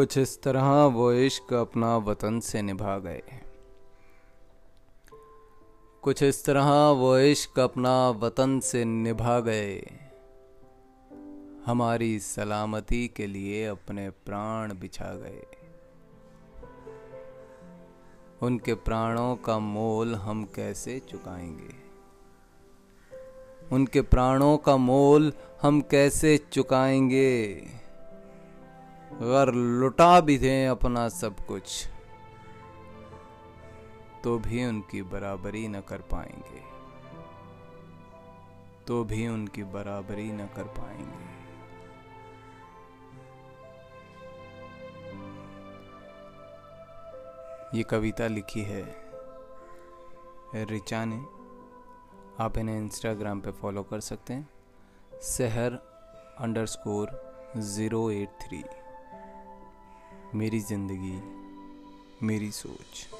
कुछ इस तरह वो इश्क अपना वतन से निभा गए। कुछ इस तरह वो इश्क अपना वतन से निभा गए। हमारी सलामती के लिए अपने प्राण बिछा गए। उनके प्राणों का मोल हम कैसे चुकाएँगे? उनके प्राणों का मोल हम कैसे चुकाएँगे? अगर लुटा भी दें अपना सब कुछ तो भी उनकी बराबरी न कर पाएँगे। तो भी उनकी बराबरी न कर पाएँगे। ये कविता लिखी है रिचा ने। आप इन्हें इंस्टाग्राम पे फॉलो कर सकते हैं। शहर underscore zero eight three मेरी ज़िंदगी मेरी सोच।